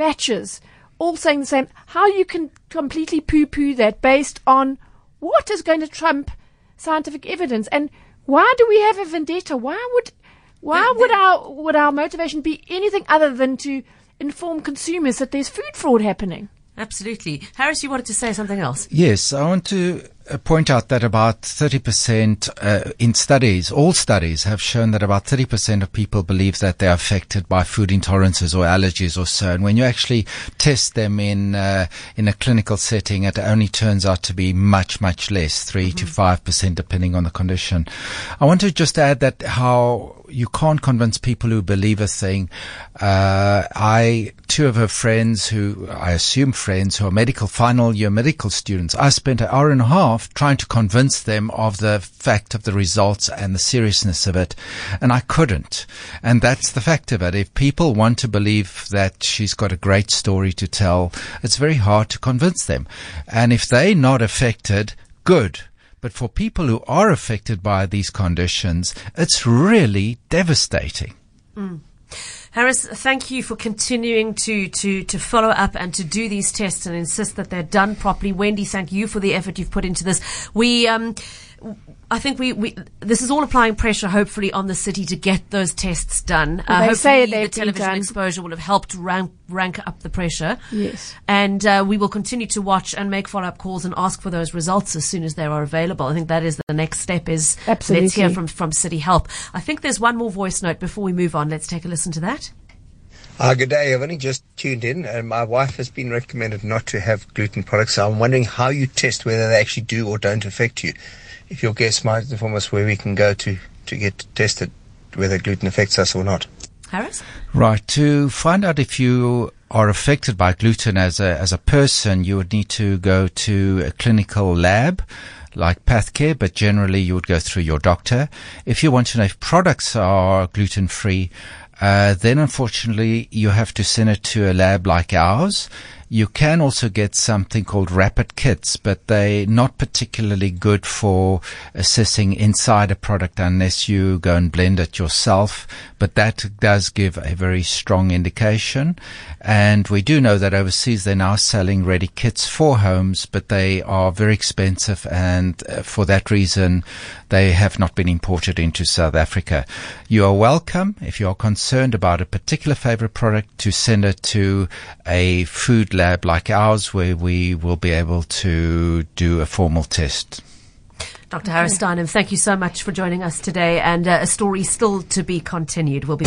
Speaker 2: batches, all saying the same, how you can completely poo poo that based on what is going to trump scientific evidence. And why do we have a vendetta? Why would, why would our, would our motivation be anything other than to inform consumers that there's food fraud happening?
Speaker 1: Absolutely. Harris, you wanted to say something else.
Speaker 7: Yes, I want to uh, point out that about 30% uh, in studies, all studies have shown that about 30% of people believe that they're affected by food intolerances or allergies or so. And when you actually test them in, uh, in a clinical setting, it only turns out to be much, much less, 3 to 5% depending on the condition. I want to just add that how you can't convince people who believe a thing. Uh, I, two of her friends who, I assume friends who are medical, final year medical students, I spent an hour and a half trying to convince them of the fact of the results and the seriousness of it. And I couldn't. And that's the fact of it. If people want to believe that she's got a great story to tell, it's very hard to convince them. And if they're not affected, good. But for people who are affected by these conditions, it's really devastating.
Speaker 1: Harris, thank you for continuing to, to, to follow up and to do these tests and insist that they're done properly. Wendy, thank you for the effort you've put into this. We, um, I think we, we this is all applying pressure, hopefully, on the city to get those tests done.
Speaker 2: Well, they
Speaker 1: hopefully
Speaker 2: say
Speaker 1: the television
Speaker 2: done.
Speaker 1: exposure will have helped rank, rank up the pressure.
Speaker 2: Yes.
Speaker 1: And uh, we will continue to watch and make follow-up calls and ask for those results as soon as they are available. I think that is the next step. Is Absolutely. let's hear from from City Help. I think there's one more voice note before we move on. Let's take a listen to that.
Speaker 11: Uh, good day. I've only just tuned in, and my wife has been recommended not to have gluten products. So I'm wondering how you test whether they actually do or don't affect you. If your guest might inform us where we can go to, to get tested whether gluten affects us or not.
Speaker 1: Harris?
Speaker 7: Right. To find out if you are affected by gluten as a, as a person, you would need to go to a clinical lab. like Pathcare, but generally you would go through your doctor. If you want to know if products are gluten free, uh, then unfortunately you have to send it to a lab like ours. You can also get something called rapid kits, but they're not particularly good for assessing inside a product unless you go and blend it yourself. But that does give a very strong indication. And we do know that overseas they're now selling ready kits for homes, but they are very expensive. And uh, for that reason, they have not been imported into South Africa. You are welcome if you are concerned about a particular favorite product to send it to a food lab like ours where we will be able to do a formal test.
Speaker 1: Dr. Harris Steinman, thank you so much for joining us today and uh, a story still to be continued. We'll be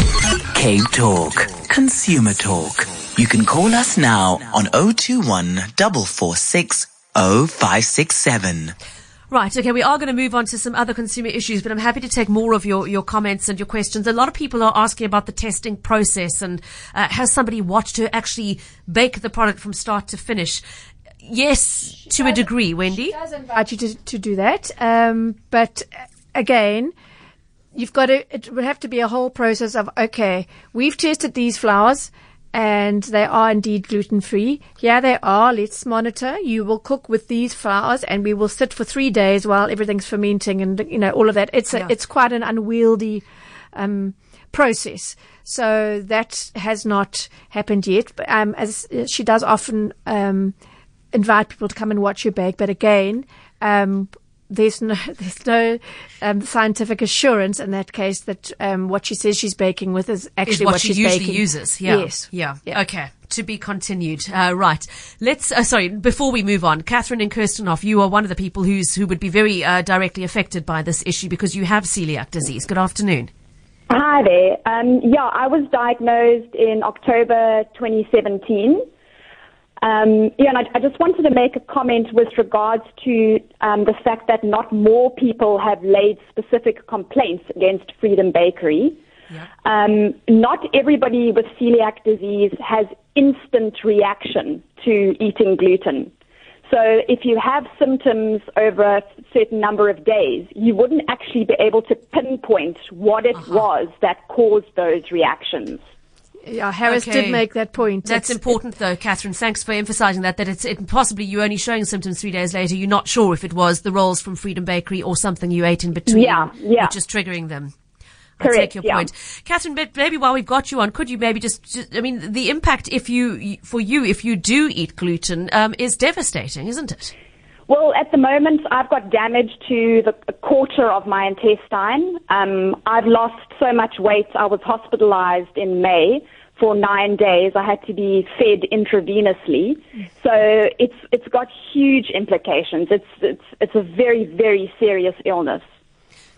Speaker 12: Cape Talk, Consumer Talk. You can call us now on 021 446 0567.
Speaker 1: Right, okay, we are going to move on to some other consumer issues, but I'm happy to take more of your, your comments and your questions. A lot of people are asking about the testing process and uh, has somebody watched her actually bake the product from start to finish? Yes, to a degree, Wendy.
Speaker 2: She does invite you to, to do that. Um, but uh, again, you've got to, it would have to be a whole process of, okay, we've tested these flours and they are indeed gluten free. Here they are. Let's monitor. You will cook with these flours and we will sit for three days while everything's fermenting and, you know, all of that. It's
Speaker 1: Yeah.
Speaker 2: a, it's quite an unwieldy, um, process. So that has not happened yet. But, um, as she does often, um, invite people to come and watch you bake. But again, um, there's no [laughs] there's no um, scientific assurance in that case that um, what she says she's baking with is actually
Speaker 1: is what, she
Speaker 2: she's
Speaker 1: usually
Speaker 2: baking.
Speaker 1: uses. Yeah.
Speaker 2: Yes.
Speaker 1: Yeah. Okay. To be continued. Uh, right. Let's. Uh, sorry. Before we move on, Catherine and Kirstenhof, you are one of the people who's who would be very uh, directly affected by this issue because you have celiac disease. Good afternoon.
Speaker 13: Hi there. Um, yeah, I was diagnosed in October 2017. Um, yeah, and I, I just wanted to make a comment with regards to um, the fact that not more people have laid specific complaints against Freedom Bakery. Um, not everybody with celiac disease has instant reaction to eating gluten. So if you have symptoms over a certain number of days, you wouldn't actually be able to pinpoint what it was that caused those reactions.
Speaker 2: Yeah, Harris
Speaker 1: Okay.
Speaker 2: did make that point.
Speaker 1: That's
Speaker 2: It's-
Speaker 1: important, though, Catherine. Thanks for emphasising that. That it's it, possibly you only showing symptoms three days later. You're not sure if it was the rolls from Freedom Bakery or something you ate in between,
Speaker 13: Yeah, yeah.
Speaker 1: which is triggering them. I
Speaker 13: Correct,
Speaker 1: take your
Speaker 13: yeah.
Speaker 1: point, Catherine. But maybe while we've got you on, could you maybe just, just I mean, the impact if you for you if you do eat gluten um, is devastating, isn't it?
Speaker 13: Well, at the moment, I've got damage to the a quarter of my intestine. Um, I've lost so much weight. I was hospitalized in May for nine days. I had to be fed intravenously. So it's it's got huge implications. It's it's it's a very very serious illness.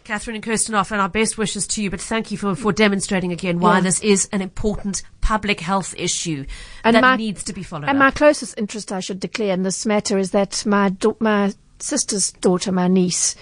Speaker 1: Catherine and Kirstenhof, and our best wishes to you, but thank you for, for demonstrating again why
Speaker 2: Yeah.
Speaker 1: this is an important public health issue
Speaker 2: And
Speaker 1: that
Speaker 2: my-
Speaker 1: needs to be followed
Speaker 2: And
Speaker 1: up.
Speaker 2: my closest interest, I should declare, in this matter is that my my sister's daughter, my niece,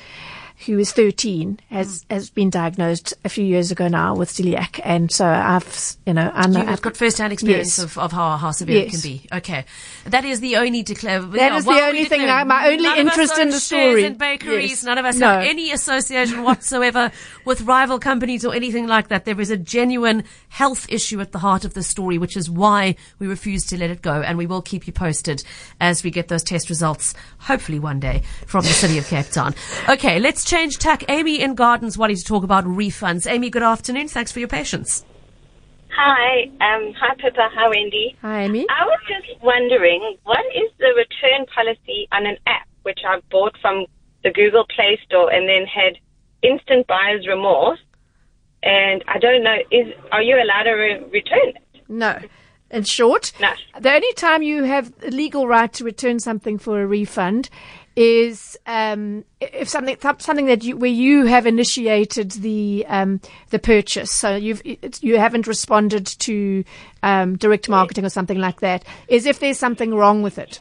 Speaker 2: who is 13, has hmm. has been diagnosed a few years ago now with celiac, and so I've you know I know
Speaker 1: You've got first-hand experience
Speaker 2: Yes.
Speaker 1: of, of how, how severe it can be. Okay. That is the only declare.
Speaker 2: That is the only thing I- my only
Speaker 1: none
Speaker 2: interest in the story.
Speaker 1: in bakeries.
Speaker 2: Yes.
Speaker 1: None of us
Speaker 2: No.
Speaker 1: have any association whatsoever [laughs] with rival companies or anything like that. There is a genuine health issue at the heart of the story, which is why we refuse to let it go. And we will keep you posted as we get those test results, hopefully one day, from the city of Cape Town. Okay, let's change tack. Amy in Gardens wanting to talk about refunds. Amy, good afternoon. Thanks for your patience.
Speaker 14: Hi, um, hi Pippa, hi Wendy.
Speaker 2: Hi Amy.
Speaker 14: I was just wondering, what is the return policy on an app which I bought from the Google Play Store and then had instant buyer's remorse? And I don't know, is are you allowed to re- return it?
Speaker 2: No. In short,
Speaker 14: No.
Speaker 2: the only time you have a legal right to return something for a refund is um, if something something that you where you have initiated the um, the purchase. So you've you haven't responded to um, direct marketing or something like that. Is if there's something wrong with it.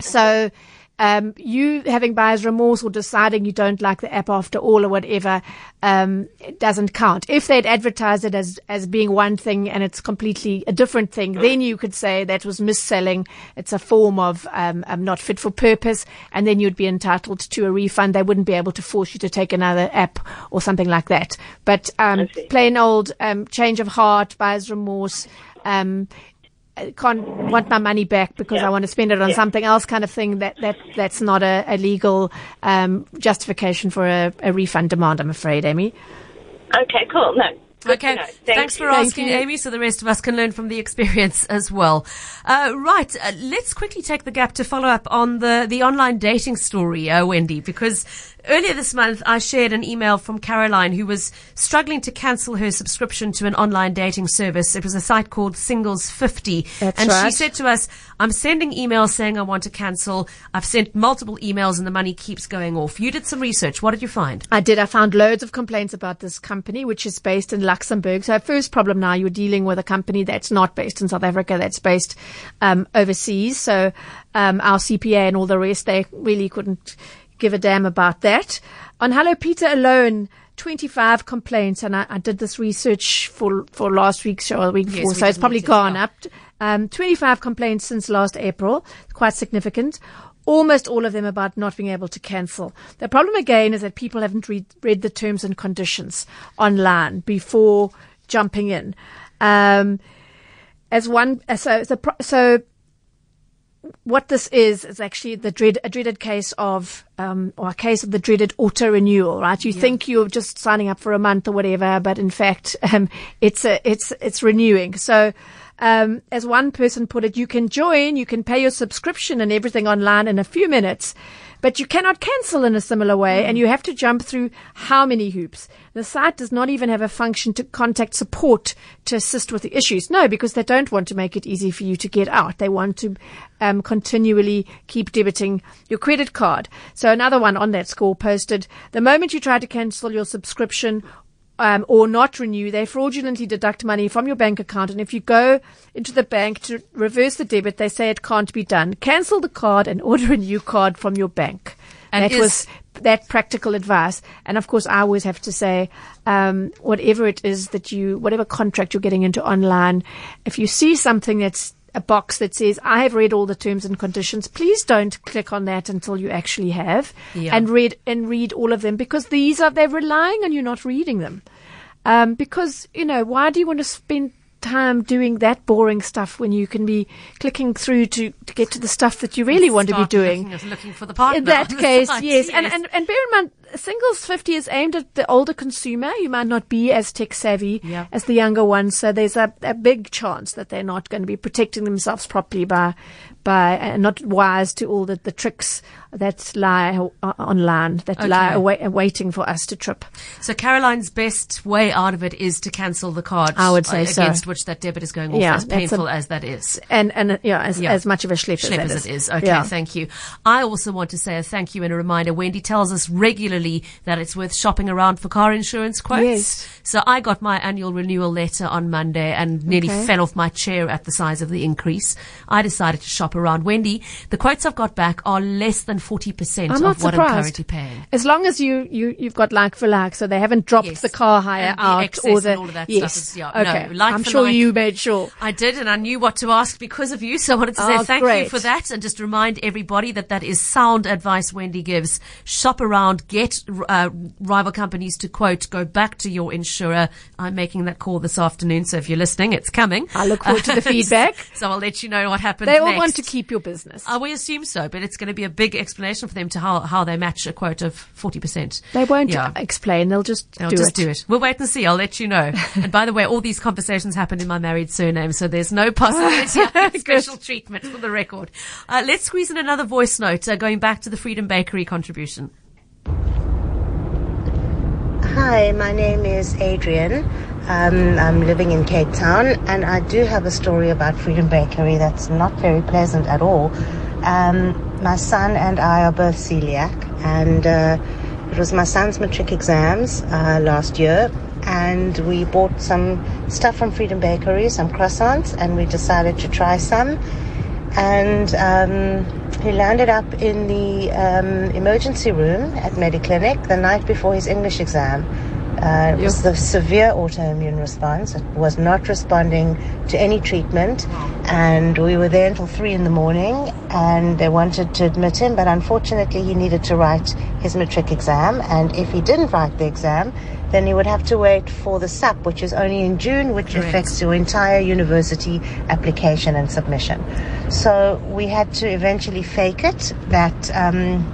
Speaker 2: So um, you having buyer's remorse or deciding you don't like the app after all or whatever, um, doesn't count. If they'd advertised it as, as being one thing and it's completely a different thing, then you could say that was mis-selling. It's a form of, um, um, not fit for purpose. And then you'd be entitled to a refund. They wouldn't be able to force you to take another app or something like that. But, um, plain old, um, change of heart, buyer's remorse, um, I can't want my money back because I want to spend it on
Speaker 14: Yeah.
Speaker 2: something else kind of thing that, that, that's not a, a legal, um, justification for a, a refund demand, I'm afraid, Amy.
Speaker 14: Okay, cool. No. good
Speaker 1: Okay.
Speaker 14: Thank
Speaker 1: thanks
Speaker 14: you.
Speaker 1: for asking, Amy, so the rest of us can learn from the experience as well. Uh, right, uh, let's quickly take the gap to follow up on the, the online dating story, uh, Wendy, because earlier this month I shared an email from Caroline who was struggling to cancel her subscription to an online dating service. It was a site called Singles 50.
Speaker 2: That's
Speaker 1: and she said to us, I'm sending emails saying I want to cancel. I've sent multiple emails and the money keeps going off. You did some research. What did you find?
Speaker 2: I did. I found loads of complaints about this company, which is based in Luxembourg. So, our first problem now, you're dealing with a company that's not based in South Africa, that's based um, overseas. So, um, our CPA and all the rest, they really couldn't give a damn about that. On Hello Peter alone, 25 complaints, and I, I did this research for for last week's show, or the week before,
Speaker 1: we
Speaker 2: so it's probably
Speaker 1: meet it,
Speaker 2: gone up. Um, 25 complaints since last April, quite significant. Almost all of them about not being able to cancel. The problem again is that people haven't read, read the terms and conditions online before jumping in. Um, as one, so, so, so what this is is actually the dread, a dreaded case of, um, or a case of the dreaded auto renewal, right? You think you're just signing up for a month or whatever, but in fact, [laughs] um, it's a, it's it's renewing. So, um, as one person put it, you can join, you can pay your subscription and everything online in a few minutes, but you cannot cancel in a similar way, and you have to jump through how many hoops? The site does not even have a function to contact support to assist with the issues. No, because they don't want to make it easy for you to get out. They want to um, continually keep debiting your credit card. So another one on that score posted, the moment you try to cancel your subscription um, or not renew, they fraudulently deduct money from your bank account. And if you go into the bank to reverse the debit, they say it can't be done. Cancel the card and [laughs] order a new card from your bank.
Speaker 1: And
Speaker 2: that
Speaker 1: is-
Speaker 2: was that practical advice. And of course, I always have to say, um, whatever it is that you, whatever contract you're getting into online, if you see something that's a box that says, I have read all the terms and conditions, please don't click on that until you actually have
Speaker 1: Yeah.
Speaker 2: and read, and read all of them because these are, they're relying on you not reading them. Um, because, you know, why do you want to spend time doing that boring stuff when you can be clicking through to, to get to the stuff that you really want to be doing?
Speaker 1: Looking, looking for the partner.
Speaker 2: In that [laughs] case,
Speaker 1: site,
Speaker 2: yes. And, and, and bear in mind, Singles 50 is aimed at the older consumer. You might not be as tech savvy
Speaker 1: Yeah.
Speaker 2: as the younger ones. So there's a, a big chance that they're not going to be protecting themselves properly by, by, and not wise to all the, the tricks that lie o- online, that lie
Speaker 1: Okay.
Speaker 2: away, waiting for us to trip.
Speaker 1: So Caroline's best way out of it is to cancel the card.
Speaker 2: I would say
Speaker 1: uh,
Speaker 2: so.
Speaker 1: against which that debit is going off,
Speaker 2: Yeah,
Speaker 1: as
Speaker 2: that's a-
Speaker 1: painful as that is.
Speaker 2: And, and, uh, yeah, as,
Speaker 1: Yeah.
Speaker 2: as much of a schlep,
Speaker 1: Schlep
Speaker 2: as
Speaker 1: as it is. Okay,
Speaker 2: Yeah.
Speaker 1: thank you. I also want to say a thank you and a reminder. Wendy tells us regularly that it's worth shopping around for car insurance quotes.
Speaker 2: Yes.
Speaker 1: So I got my annual renewal letter on Monday and nearly
Speaker 2: Okay.
Speaker 1: fell off my chair at the size of the increase. I decided to shop around. Wendy, the quotes I've got back are less than 40%
Speaker 2: I'm
Speaker 1: of
Speaker 2: not
Speaker 1: what I'm
Speaker 2: surprised.
Speaker 1: currently paying.
Speaker 2: As long as you, you, you've got like for like, so they haven't dropped
Speaker 1: Yes.
Speaker 2: the car hire
Speaker 1: the
Speaker 2: out or the,
Speaker 1: and all of that
Speaker 2: yes.
Speaker 1: stuff is- yeah,
Speaker 2: okay.
Speaker 1: no, like
Speaker 2: I'm sure
Speaker 1: like.
Speaker 2: you made sure.
Speaker 1: I did, and I knew what to ask because of you. So I wanted to say
Speaker 2: Oh,
Speaker 1: thank you for that, and just remind everybody that that is sound advice Wendy gives. Shop around, get uh, rival companies to quote, go back to your insurer. I'm making that call this afternoon, so if you're listening, it's coming.
Speaker 2: I look forward to the [laughs] feedback.
Speaker 1: so I'll let you know what happens.
Speaker 2: They all
Speaker 1: next.
Speaker 2: want to keep your business.
Speaker 1: Uh, we assume so, but it's going to be a big explanation for them to how, how they match a quote of 40%.
Speaker 2: They won't
Speaker 1: Yeah.
Speaker 2: explain. They'll just
Speaker 1: They'll
Speaker 2: do
Speaker 1: just
Speaker 2: it.
Speaker 1: do it. We'll wait and see. I'll let you know. [laughs] and by the way, all these conversations happened in my married surname, so there's no possibility of [laughs] special treatment for the record. Uh, let's squeeze in another voice note uh, going back to the Freedom Bakery contribution.
Speaker 15: Hi, my name is Adrian. Um, I'm living in Cape Town, and I do have a story about Freedom Bakery that's not very pleasant at all. Um, my son and I are both celiac, and uh, it was my son's matric exams uh, last year, and we bought some stuff from Freedom Bakery, some croissants, and we decided to try some. and um, he landed up in the um, emergency room at Mediclinic the night before his English exam. Uh, it was the severe autoimmune response. It was not responding to any treatment, and we were there until three in the morning. And they wanted to admit him, but unfortunately, he needed to write his matric exam. And if he didn't write the exam, then he would have to wait for the SAP, which is only in June, which
Speaker 1: Correct.
Speaker 15: affects your entire university application and submission. So we had to eventually fake it that um,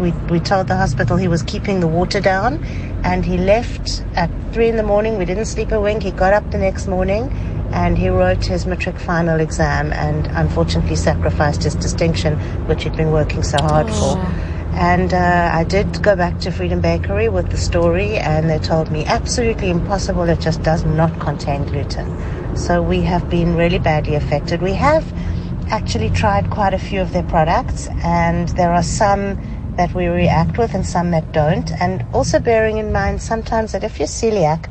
Speaker 15: we, we told the hospital he was keeping the water down and he left at three in the morning. We didn't sleep a wink. He got up the next morning and he wrote his matric final exam and unfortunately sacrificed his distinction, which he'd been working so hard for. And uh, I did go back to Freedom Bakery with the story, and they told me absolutely impossible. It just does not contain gluten. So we have been really badly affected. We have actually tried quite a few of their products, and there are some that we react with and some that don't. And also bearing in mind sometimes that if you're celiac,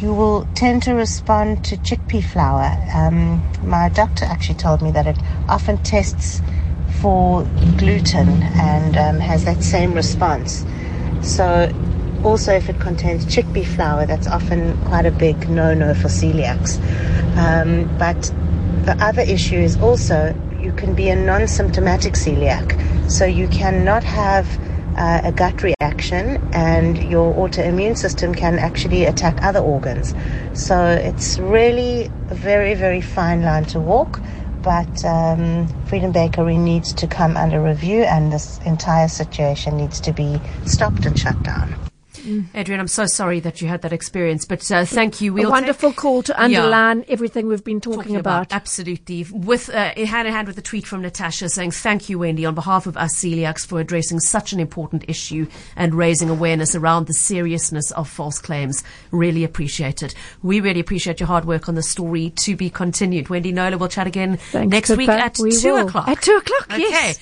Speaker 15: you will tend to respond to chickpea flour. Um, my doctor actually told me that it often tests for gluten and um, has that same response. So, also if it contains chickpea flour, that's often quite a big no-no for celiacs. Um, but the other issue is also you can be a non-symptomatic celiac, so you cannot have uh, a gut reaction, and your autoimmune system can actually attack other organs. So it's really a very, very fine line to walk. But um, Freedom Bakery needs to come under review, and this entire situation needs to be stopped and shut down.
Speaker 1: Adrian, I'm so sorry that you had that experience, but uh, thank you.
Speaker 2: a wonderful call to
Speaker 1: Yeah.
Speaker 2: underline everything we've been talking, about.
Speaker 1: Absolutely. With uh, hand in hand with a tweet from Natasha saying, Thank you, Wendy, on behalf of us celiacs for addressing such an important issue and raising awareness around the seriousness of false claims. Really appreciate it. We really appreciate your hard work on the story to be continued. Wendy Knowler will chat again
Speaker 2: Thanks,
Speaker 1: next week at
Speaker 2: We
Speaker 1: 2
Speaker 2: will.
Speaker 1: o'clock.
Speaker 2: At 2 o'clock,
Speaker 1: Okay.
Speaker 2: yes.